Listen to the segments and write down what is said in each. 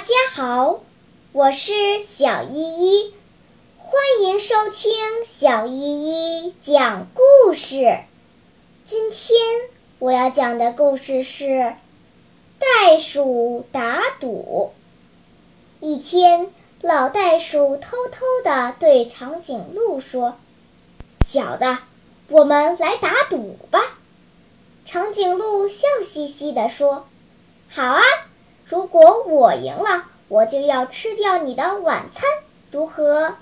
大家好，我是小依依，欢迎收听小依依讲故事。今天我要讲的故事是袋鼠打赌。一天，老袋鼠偷偷地对长颈鹿说：“小的，我们来打赌吧。”长颈鹿笑嘻嘻地说：“好啊。”如果我赢了，我就要吃掉你的晚餐，如何？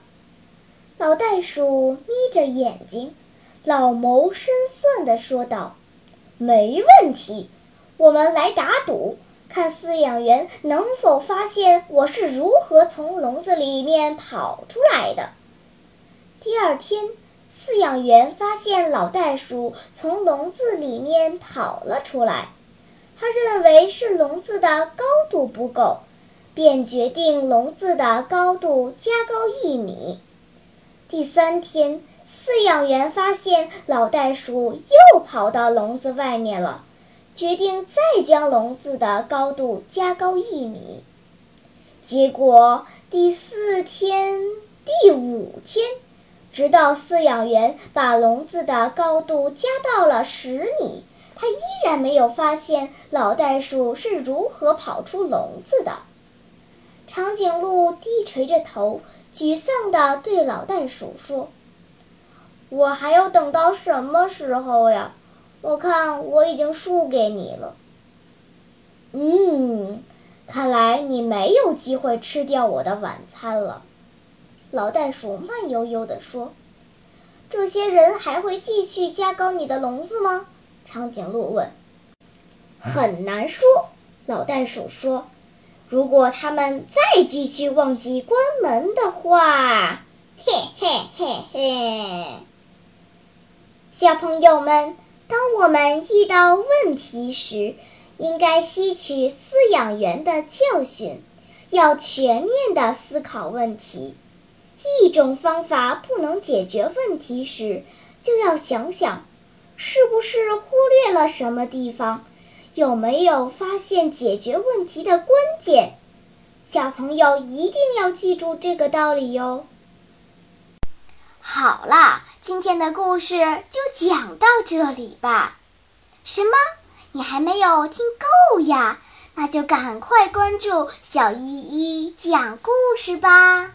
老袋鼠眯着眼睛，老谋深算地说道：“没问题，我们来打赌，看饲养员能否发现我是如何从笼子里面跑出来的。”第二天，饲养员发现老袋鼠从笼子里面跑了出来。他认为是笼子的高度不够，便决定笼子的高度加高一米。第三天，饲养员发现老袋鼠又跑到笼子外面了，决定再将笼子的高度加高一米。结果第四天、第五天，直到饲养员把笼子的高度加到了十米。他依然没有发现老袋鼠是如何跑出笼子的。长颈鹿低垂着头，沮丧地对老袋鼠说：“我还要等到什么时候呀？我看我已经输给你了。”“嗯，看来你没有机会吃掉我的晚餐了。”老袋鼠慢悠悠地说：“这些人还会继续加高你的笼子吗？”长颈鹿问：“很难说。”老袋鼠说：“如果他们再继续忘记关门的话，嘿嘿嘿嘿。”小朋友们，当我们遇到问题时，应该吸取饲养员的教训，要全面的思考问题。一种方法不能解决问题时，就要想想。是不是忽略了什么地方？有没有发现解决问题的关键？小朋友一定要记住这个道理哟。好啦，今天的故事就讲到这里吧。什么？你还没有听够呀？那就赶快关注小依依讲故事吧。